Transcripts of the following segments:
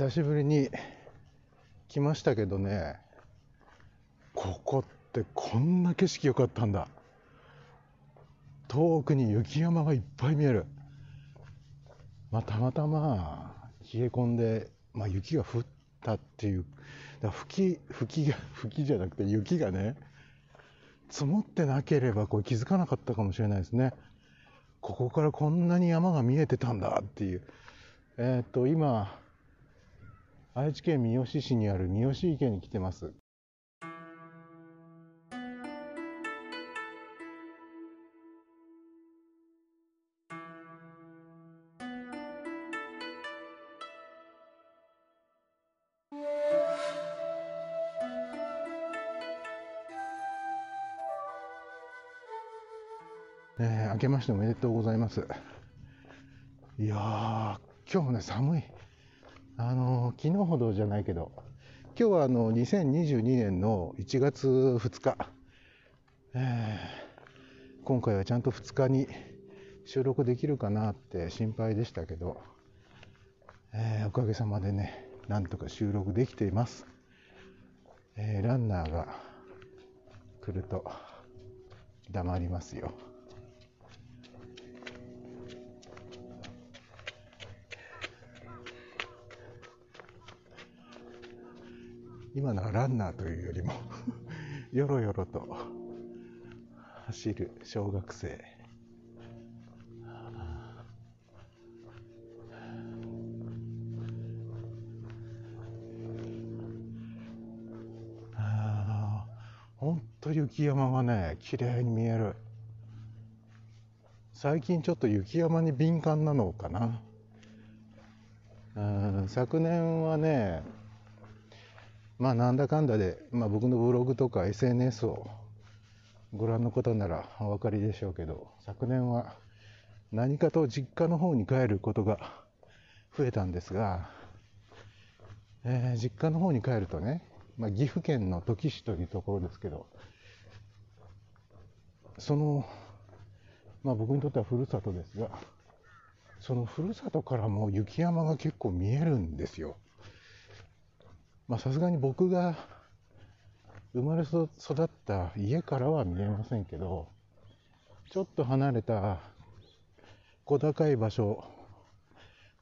久しぶりに来ましたけどねここってこんな景色良かったんだ。遠くに雪山がいっぱい見える。まあたまたま冷え込んで、まあ、雪が降ったっていう。だ吹き吹きが 吹きじゃなくて雪がね積もってなければこれ気づかなかったかもしれないですね。ここからこんなに山が見えてたんだっていう。えっ、と今愛知県三好市にある三好池に来てますえー、明けましておめでとうございます。いやー、今日もね、寒い。あの、昨日ほどじゃないけど、今日はあの2022年の1月2日、えー、今回はちゃんと2日に収録できるかなって心配でしたけど、えー、おかげさまでね、なんとか収録できています。えー、ランナーが来ると黙りますよ。今のはランナーというよりもよろよろと走る小学生。ああ本当雪山がね綺麗に見える。最近ちょっと雪山に敏感なのかな。昨年はねまあなんだかんだで、まあ、僕のブログとか SNS をご覧の方ならお分かりでしょうけど昨年は何かと実家の方に帰ることが増えたんですが、えー、実家の方に帰るとね、まあ、岐阜県の土岐市というところですけどその、まあ、僕にとってはふるさとですがそのふるさとからも雪山が結構見えるんですよ。まさすがに僕が生まれ育った家からは見えませんけどちょっと離れた小高い場所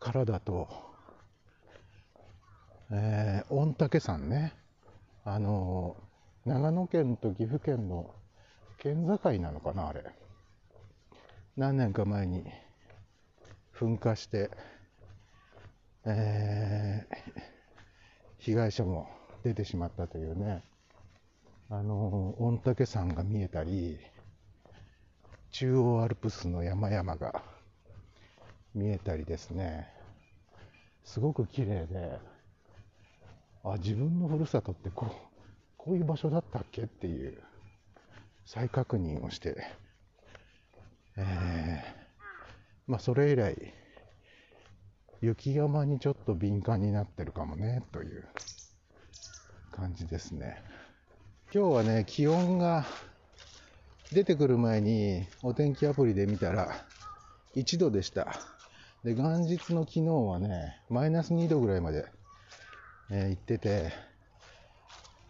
からだと、えー、御嶽山ねあの長野県と岐阜県の県境なのかなあれ。何年か前に噴火して、えー被害者も出てしまったというね、あの、御嶽山が見えたり、中央アルプスの山々が見えたりですね、すごく綺麗で、あ、自分のふるさとってこう、こういう場所だったっけっていう再確認をして、えー、まあそれ以来、雪山にちょっと敏感になってるかもねという感じですね。今日はね気温が出てくる前にお天気アプリで見たら1度でした。で元日の昨日はねマイナス2度ぐらいまで、えー、行ってて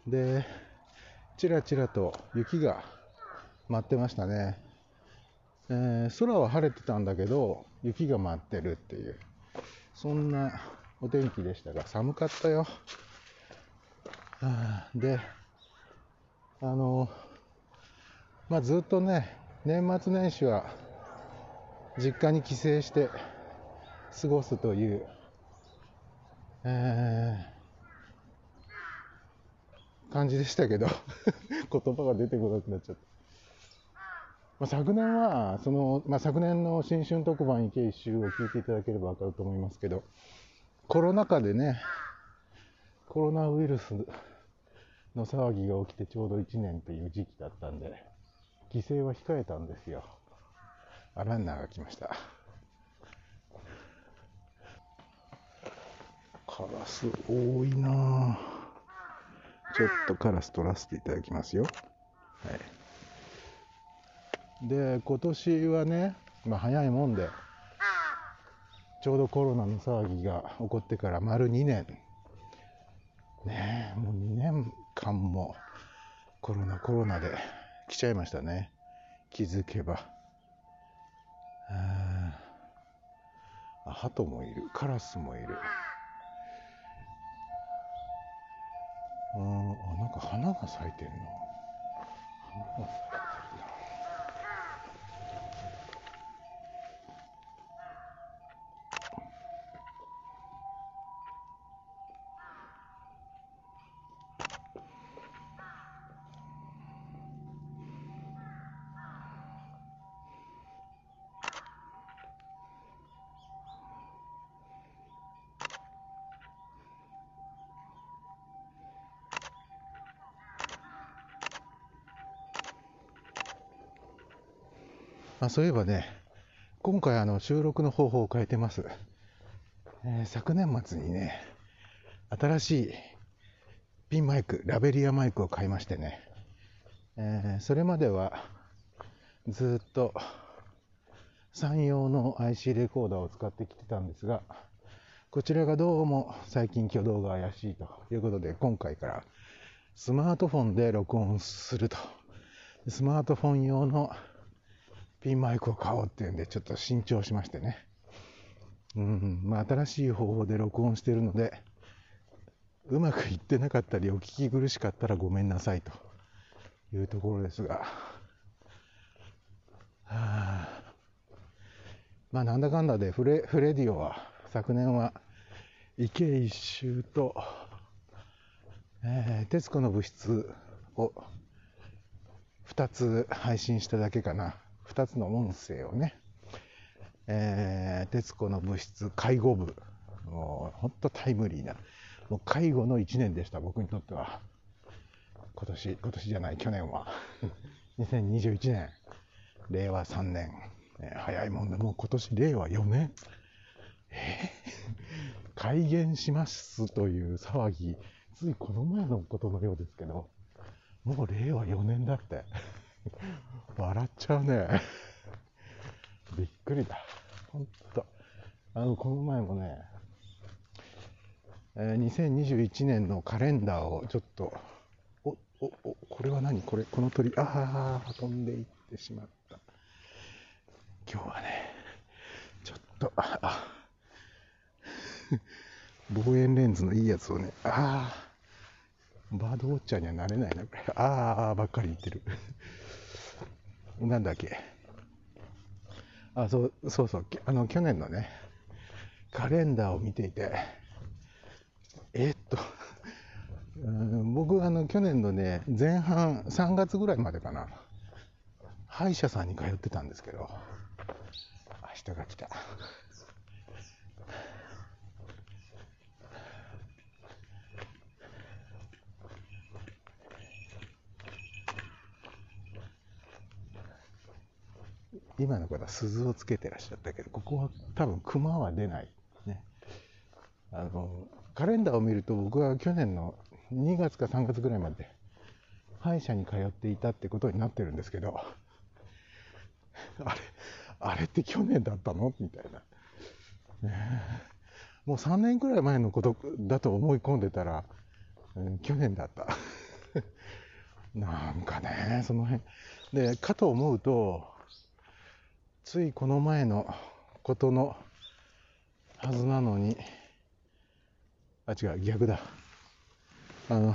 でちらちらと雪が舞ってましたね、えー、空は晴れてたんだけど雪が舞ってるっていう。そんなお天気でしたが、寒かったよ。で、あの、まあ、ずっとね、年末年始は実家に帰省して過ごすという、えー、感じでしたけど 言葉が出てこなくなっちゃった。まあ、昨年は、その、まあ、昨年の新春特番池一周を聞いていただければわかると思いますけど、コロナ禍でね、コロナウイルスの騒ぎが起きてちょうど1年という時期だったんで、帰省は控えたんですよ。あ、ランナーが来ました。カラス多いなちょっとカラス取らせていただきますよ。はい。で今年はね、まあ、早いもんでちょうどコロナの騒ぎが起こってから丸2年。ねえもう2年間もコロナコロナで来ちゃいましたね。気づけば。あ鳩もいる。カラスもいる。うんあなんか花が咲いてんの花が咲いてる。あそういえばね、今回あの収録の方法を変えてます。えー、昨年末にね、新しいピンマイク、ラベリアマイクを買いましてね、えー、それまではずっと山陽の IC レコーダーを使ってきてたんですが、こちらがどうも最近挙動が怪しいということで、今回からスマートフォンで録音すると。スマートフォン用のピンマイクを買おうっていうんで、ちょっと新調しましてね。うん、まあ、新しい方法で録音してるので、うまくいってなかったり、お聞き苦しかったらごめんなさいというところですが、はあ、まあ、なんだかんだでフレ、フレディオは、昨年は、池一周と、えー、徹子の物質を2つ配信しただけかな。2つの音声をね、えー、徹子の物質介護部、もう本当タイムリーな、もう介護の1年でした、僕にとっては。今年、今年じゃない、去年は。2021年、令和3年、えー、早いもんで、もう今年令和4年。えー、改元しますという騒ぎ、ついこの前のことのようですけど、もう令和4年だって。笑っちゃうね。びっくりだ。ほんと。あの、この前もね、えー、2021年のカレンダーをちょっと、お、お、お、これは何？これ、この鳥、ああ、飛んでいってしまった。今日はね、ちょっと、あ、あ望遠レンズのいいやつをね、ああ、バードウォッチャーにはなれないな、これ。ああ、ばっかり言ってる。なんだっけ？あ、そう、そうそう、あの、去年のね、カレンダーを見ていて、えっと ん、僕、あの、去年のね、前半、3月ぐらいまでかな、歯医者さんに通ってたんですけど、明日が来た。今の方は鈴をつけてらっしゃったけど、ここは多分熊は出ない。ね。あの、カレンダーを見ると僕は去年の2月か3月ぐらいまで歯医者に通っていたってことになってるんですけど、あれ、あれって去年だったの？みたいな。もう3年くらい前のことだと思い込んでたら、うん、去年だった。なんかね、その辺。で、かと思うと、ついこの前のことのはずなのに、あ、違う、逆だ。あの、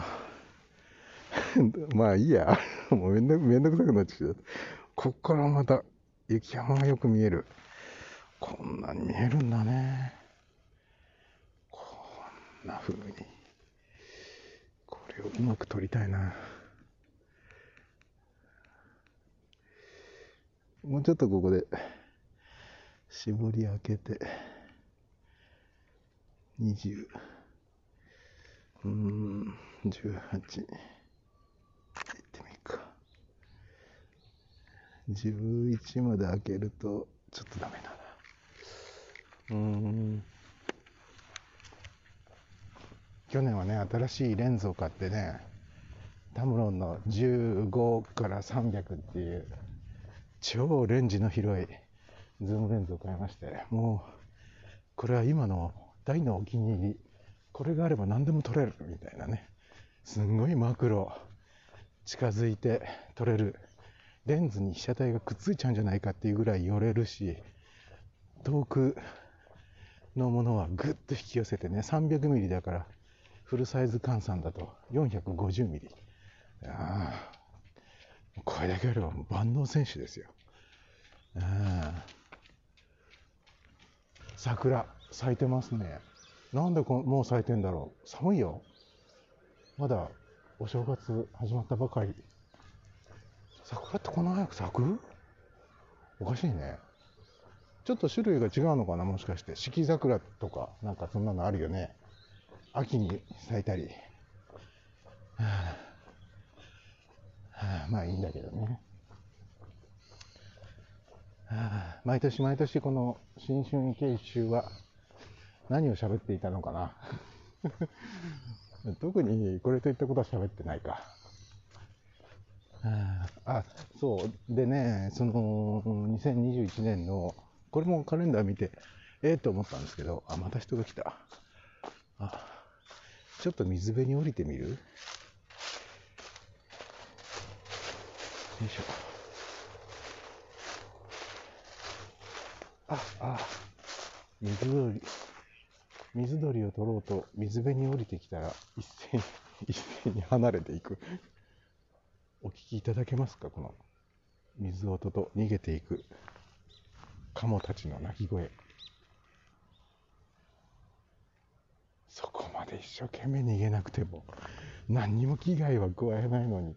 まあいいや。もうめんどめんどくさくなってきた。こっからまた雪山がよく見える。こんなに見えるんだね。こんな風に。これをうまく撮りたいな。もうちょっとここで絞り開けて20うん18いってみるか。11まで開けるとちょっとダメだな。うん。去年はね新しいレンズを買ってねタムロンの15から300っていう超レンジの広いズームレンズを買いまして、もうこれは今の大のお気に入り。これがあれば何でも撮れるみたいなね。すんごいマクロ近づいて撮れる。レンズに被写体がくっついちゃうんじゃないかっていうぐらい寄れるし遠くのものはぐっと引き寄せてね 300mm だからフルサイズ換算だと 450mm ああこれだけあれば万能選手ですよ。桜咲いてますね。なんでこもう咲いてんだろう。寒いよ。まだお正月始まったばかり。桜ってこんな早く咲く？おかしいね。ちょっと種類が違うのかなもしかして。四季桜とかなんかそんなのあるよね。秋に咲いたり、はあまあいいんだけどね、はあ、毎年毎年この新春池一周は何を喋っていたのかな 特にこれといったことは喋ってないか。あ、そう。でね、その、2021年の、これもカレンダー見て、ええー、と思ったんですけど、あ、また人が来た。あ、ちょっと水辺に降りてみるよいしょ。あ、あ、水鳥。水鳥を取ろうと水辺に降りてきたら一斉に 一斉に離れていくお聞きいただけますかこの水音と逃げていくカモたちの鳴き声そこまで一生懸命逃げなくても何にも危害は加えないのに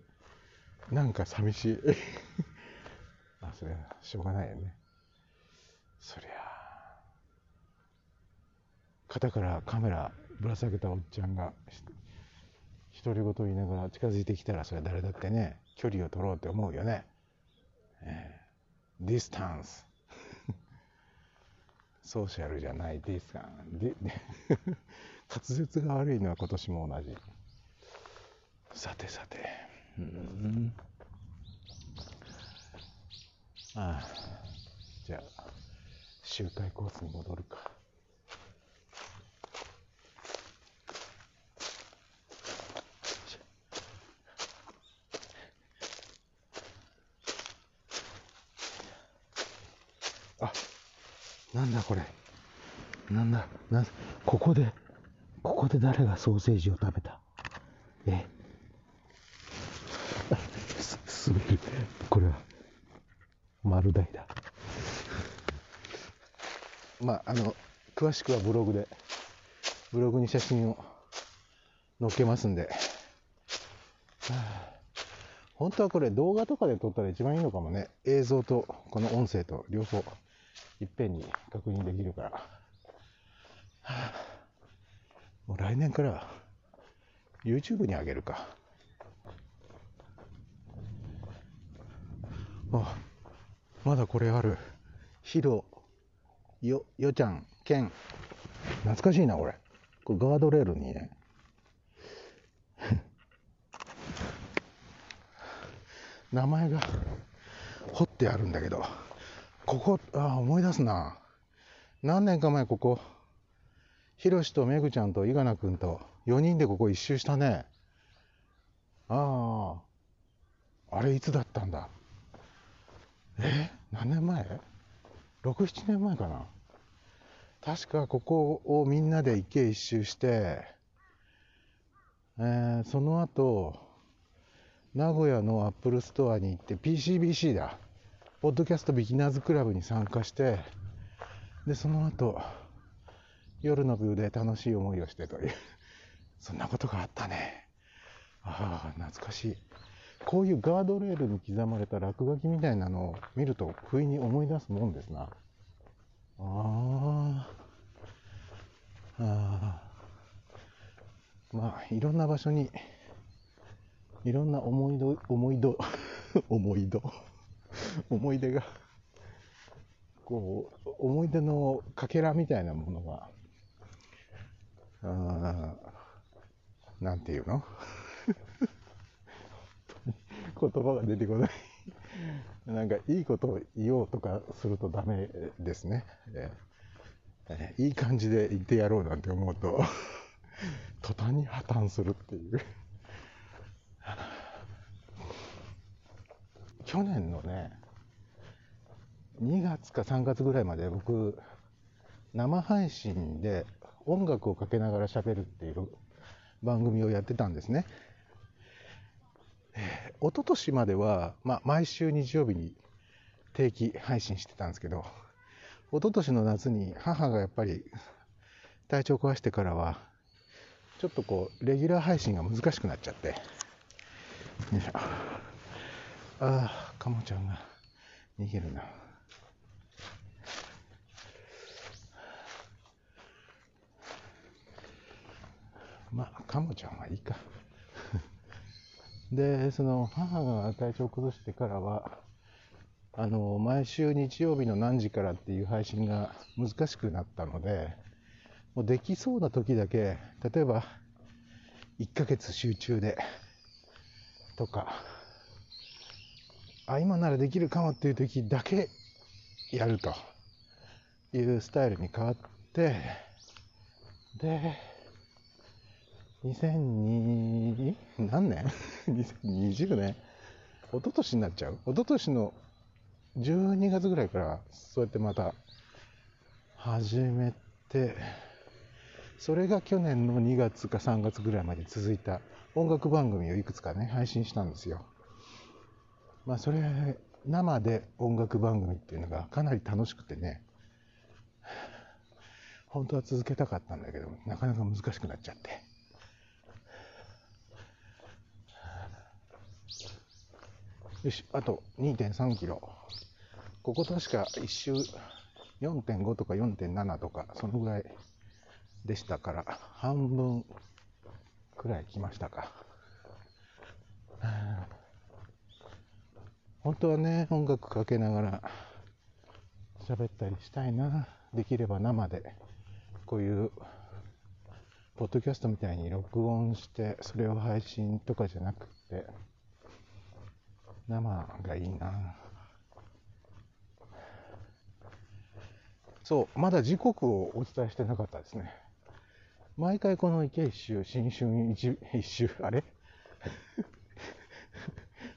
なんか寂しい。あそれはしょうがないよね。そりゃ肩からカメラぶら下げたおっちゃんが独り言言いながら近づいてきたらそれは誰だってね距離を取ろうって思うよね、えー、ディスタンスソーシャルじゃない。ディスタンス。滑舌が悪いのは今年も同じ。さてさて。うん。ああ。じゃあ周回コースに戻るか。あなんだこれ。なんだ、なん、ここで、ここで誰がソーセージを食べた？えす、滑る。これは、丸大だ。まあ、あの、詳しくはブログで、ブログに写真を載っけますんで。はあ、本当はこれ動画とかで撮ったら一番いいのかもね。映像とこの音声と両方。いっぺんに確認できるから、はあ、もう来年から YouTube にあげるか。あ、まだこれある。ヒロ、よ、よちゃん、ケン。懐かしいな、これ。これガードレールにね。名前が彫ってあるんだけど。ここ、ああ、思い出すな。何年か前ここ、ひろしとめぐちゃんと伊賀名くんと4人でここ一周したね。ああ、あれいつだったんだ？え何年前 ?6、7年前かな？確かここをみんなで池一周して、えー、その後、名古屋のアップルストアに行って PCBC だ。ポッドキャストビギナーズクラブに参加して、で、その後、夜の部で楽しい思いをしてという、そんなことがあったね。ああ、懐かしい。こういうガードレールに刻まれた落書きみたいなのを見ると、不意に思い出すもんですな。ああ。ああ。まあ、いろんな場所に、いろんな思い出、思い出、思い出。思い出が、こう、思い出のかけらみたいなものが、あなんていうの？言葉が出てこないなんかいいことを言おうとかするとダメですね。ええいい感じで行ってやろうなんて思うと途端に破綻するっていう去年のね2月か3月ぐらいまで僕生配信で音楽をかけながら喋るっていう番組をやってたんですね。えー、一昨年までは、まあ、毎週日曜日に定期配信してたんですけど、一昨年の夏に母がやっぱり体調壊してからは、ちょっとこう、レギュラー配信が難しくなっちゃって、よいしょ。ああ、カモちゃんが逃げるな。まあ、カモちゃんはいいか。で、その母が体調を崩してからは、あの、毎週日曜日の何時からっていう配信が難しくなったので、もうできそうな時だけ、例えば、1ヶ月集中で、とか、あ、今ならできるかもっていう時だけやるというスタイルに変わって、で、2002何年 ?2020 年？一昨年になっちゃう？一昨年の12月ぐらいからそうやってまた始めてそれが去年の2月か3月ぐらいまで続いた音楽番組をいくつかね配信したんですよ。まあそれ生で音楽番組っていうのがかなり楽しくてね本当は続けたかったんだけどなかなか難しくなっちゃって。よし、あと2.3キロ。ここ確か1周4.5とか4.7とか、そのぐらいでしたから、半分くらい来ましたか。本当はね、音楽かけながら喋ったりしたいな。できれば生で、こういう、ポッドキャストみたいに録音して、それを配信とかじゃなくて、生がいいな。そうまだ時刻をお伝えしてなかったですね。毎回この池一周新春一一周あれ？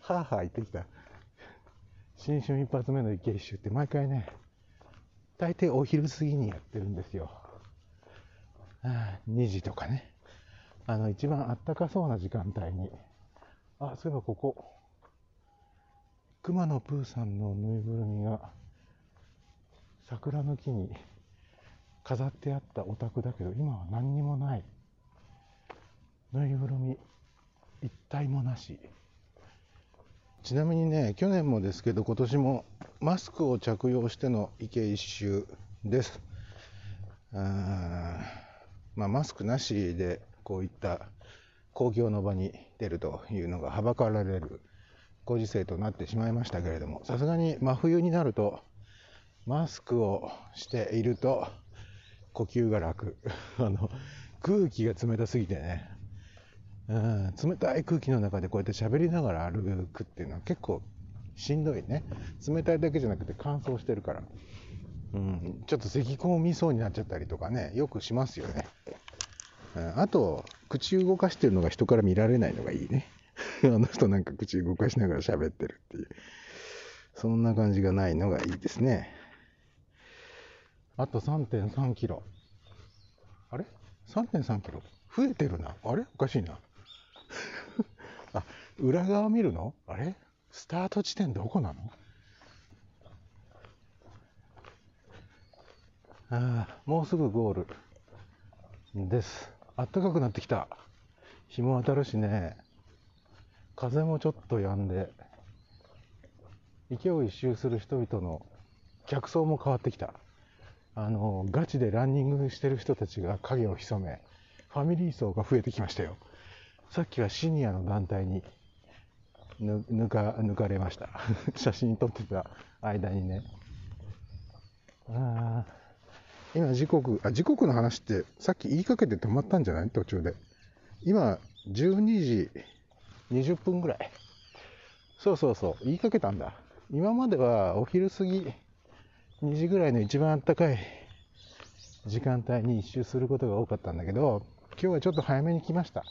はあはあ言ってきた。新春一発目の池一周って毎回ね大抵お昼過ぎにやってるんですよ。2時とかね。あの一番あったかそうな時間帯に。あそういえばここ熊野プーさんのぬいぐるみが桜の木に飾ってあったお宅だけど今は何にもない。ぬいぐるみ一体もなし。ちなみにね去年もですけど今年もマスクを着用しての池一周です。あまあマスクなしでこういった公共の場に出るというのがはばかられる。ご時世となってしまいましたけれども、さすがに真冬になると、マスクをしていると、呼吸が楽。あの、空気が冷たすぎてね、うん、冷たい空気の中でこうやって喋りながら歩くっていうのは結構しんどいね。冷たいだけじゃなくて乾燥してるから。うん、ちょっと咳込みそうになっちゃったりとかね、よくしますよね。うん、あと、口動かしてるのが人から見られないのがいいね。あの人なんか口動かしながら喋ってるっていう。そんな感じがないのがいいですね。あと3.3キロ。あれ ?3.3 キロ増えてるな。あれ？おかしいな。あ、裏側見るの？あれ？スタート地点どこなの？ああ、もうすぐゴールです。あったかくなってきた。日も当たるしね。風もちょっと止んで、池を一周する人々の客層も変わってきた。あの、ガチでランニングしてる人たちが影を潜め、ファミリー層が増えてきましたよ。さっきはシニアの団体に抜か抜かれました。写真撮ってた間にね。あ今時刻、あ、時刻の話ってさっき言いかけて止まったんじゃない？途中で。今、12時20分ぐらい。そうそうそう、言いかけたんだ。今まではお昼過ぎ、2時ぐらいの一番あったかい時間帯に一周することが多かったんだけど、今日はちょっと早めに来ました。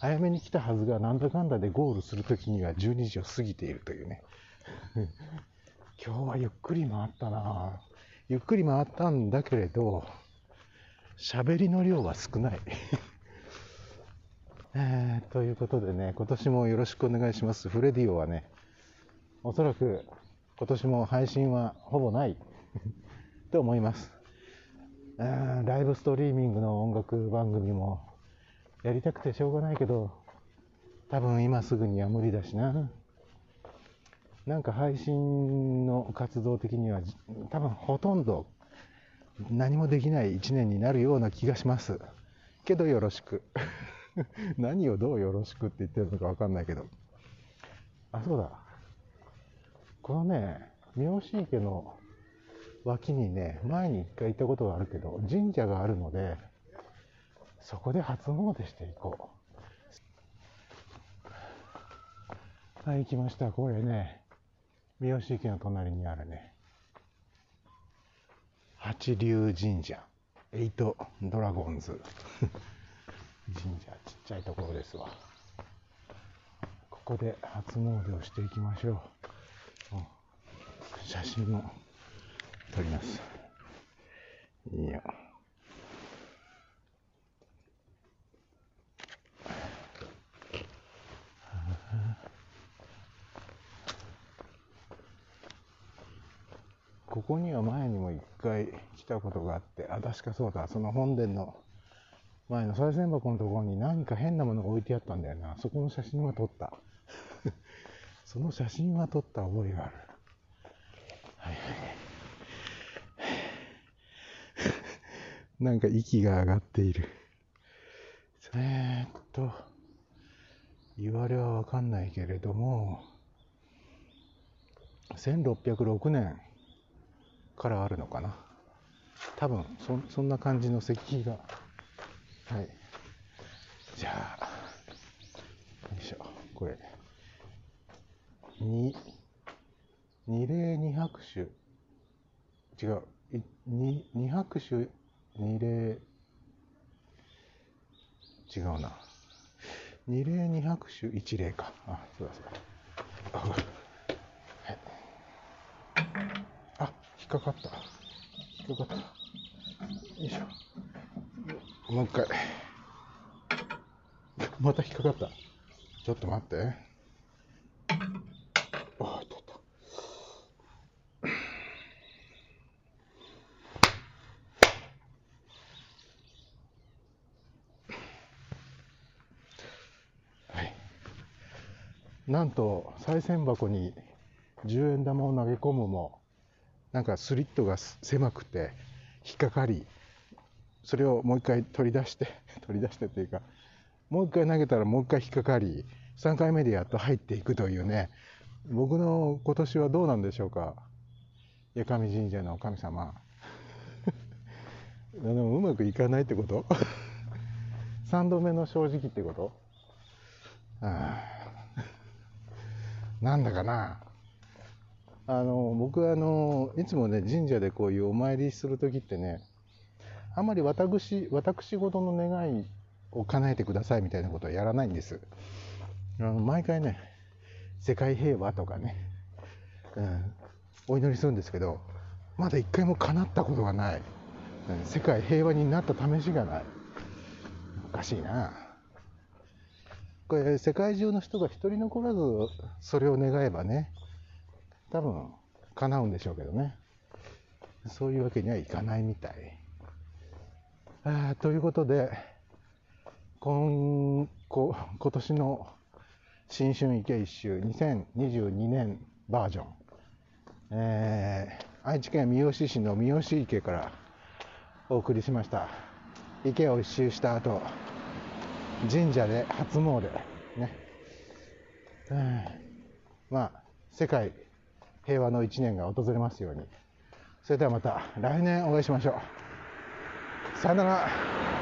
早めに来たはずが、なんだかんだでゴールするときには12時を過ぎているというね。今日はゆっくり回ったなゆっくり回ったんだけれど、喋りの量は少ない。えー、ということでね、今年もよろしくお願いします。フレディオはね、おそらく今年も配信はほぼない と思います。ライブストリーミングの音楽番組もやりたくてしょうがないけど、多分今すぐには無理だしな。なんか配信の活動的には多分ほとんど何もできない一年になるような気がします。けどよろしく。何をどうよろしくって言ってるのかわかんないけど。あ、そうだ。このね、三好池の脇にね、前に一回行ったことがあるけど、神社があるので、そこで初詣していこう。はい、行きました。これね、三好池の隣にあるね、八龍神社、エイトドラゴンズ神社、ちっちゃいところですわ。ここで初詣をしていきましょう。写真も撮ります。いいよ。ここには前にも一回来たことがあって、あ、確かそうだ、その本殿の前の賽銭箱のところに何か変なものが置いてあったんだよな。そこの写真は撮った。その写真は撮った覚えがある。はいはい。なんか息が上がっている。えー、っと、言われはわかんないけれども、1606年からあるのかな。多分そ、そんな感じの石碑が。はい。じゃあ、よいしょ、これ。二、二礼二拍手。違う。二、二拍手、二礼。違うな。二礼二拍手、一礼か。あ、そうだそうだ。あ、はい、あ引っかかった。引っかかった。よいしょ。もう一回。また引っかかった？ちょっと待って。なんと賽銭箱に10円玉を投げ込むもなんかスリットが狭くて引っかかりそれをもう一回取り出して 取り出してっていうかもう一回投げたらもう一回引っかかり3回目でやっと入っていくというね。僕の今年はどうなんでしょうか？八上神社の神様。でもうまくいかないってこと？3度目の正直ってこと？あなんだかな？あの、僕はあの、いつもね、神社でこういうお参りするときってね、あまり私、私事の願いを叶えてくださいみたいなことはやらないんです。あの毎回ね、世界平和とかね、うん、お祈りするんですけど、まだ一回も叶ったことがない。うん、世界平和になった試しがない。おかしいな。これ世界中の人が一人残らずそれを願えばね多分叶うんでしょうけどねそういうわけにはいかないみたいということで今今今年の新春池一周2022年バージョン、えー、愛知県三好市の三好池からお送りしました。池を一周した後神社で初詣。ね、うん、まあ世界平和の一年が訪れますように。それではまた来年お会いしましょう。さよなら。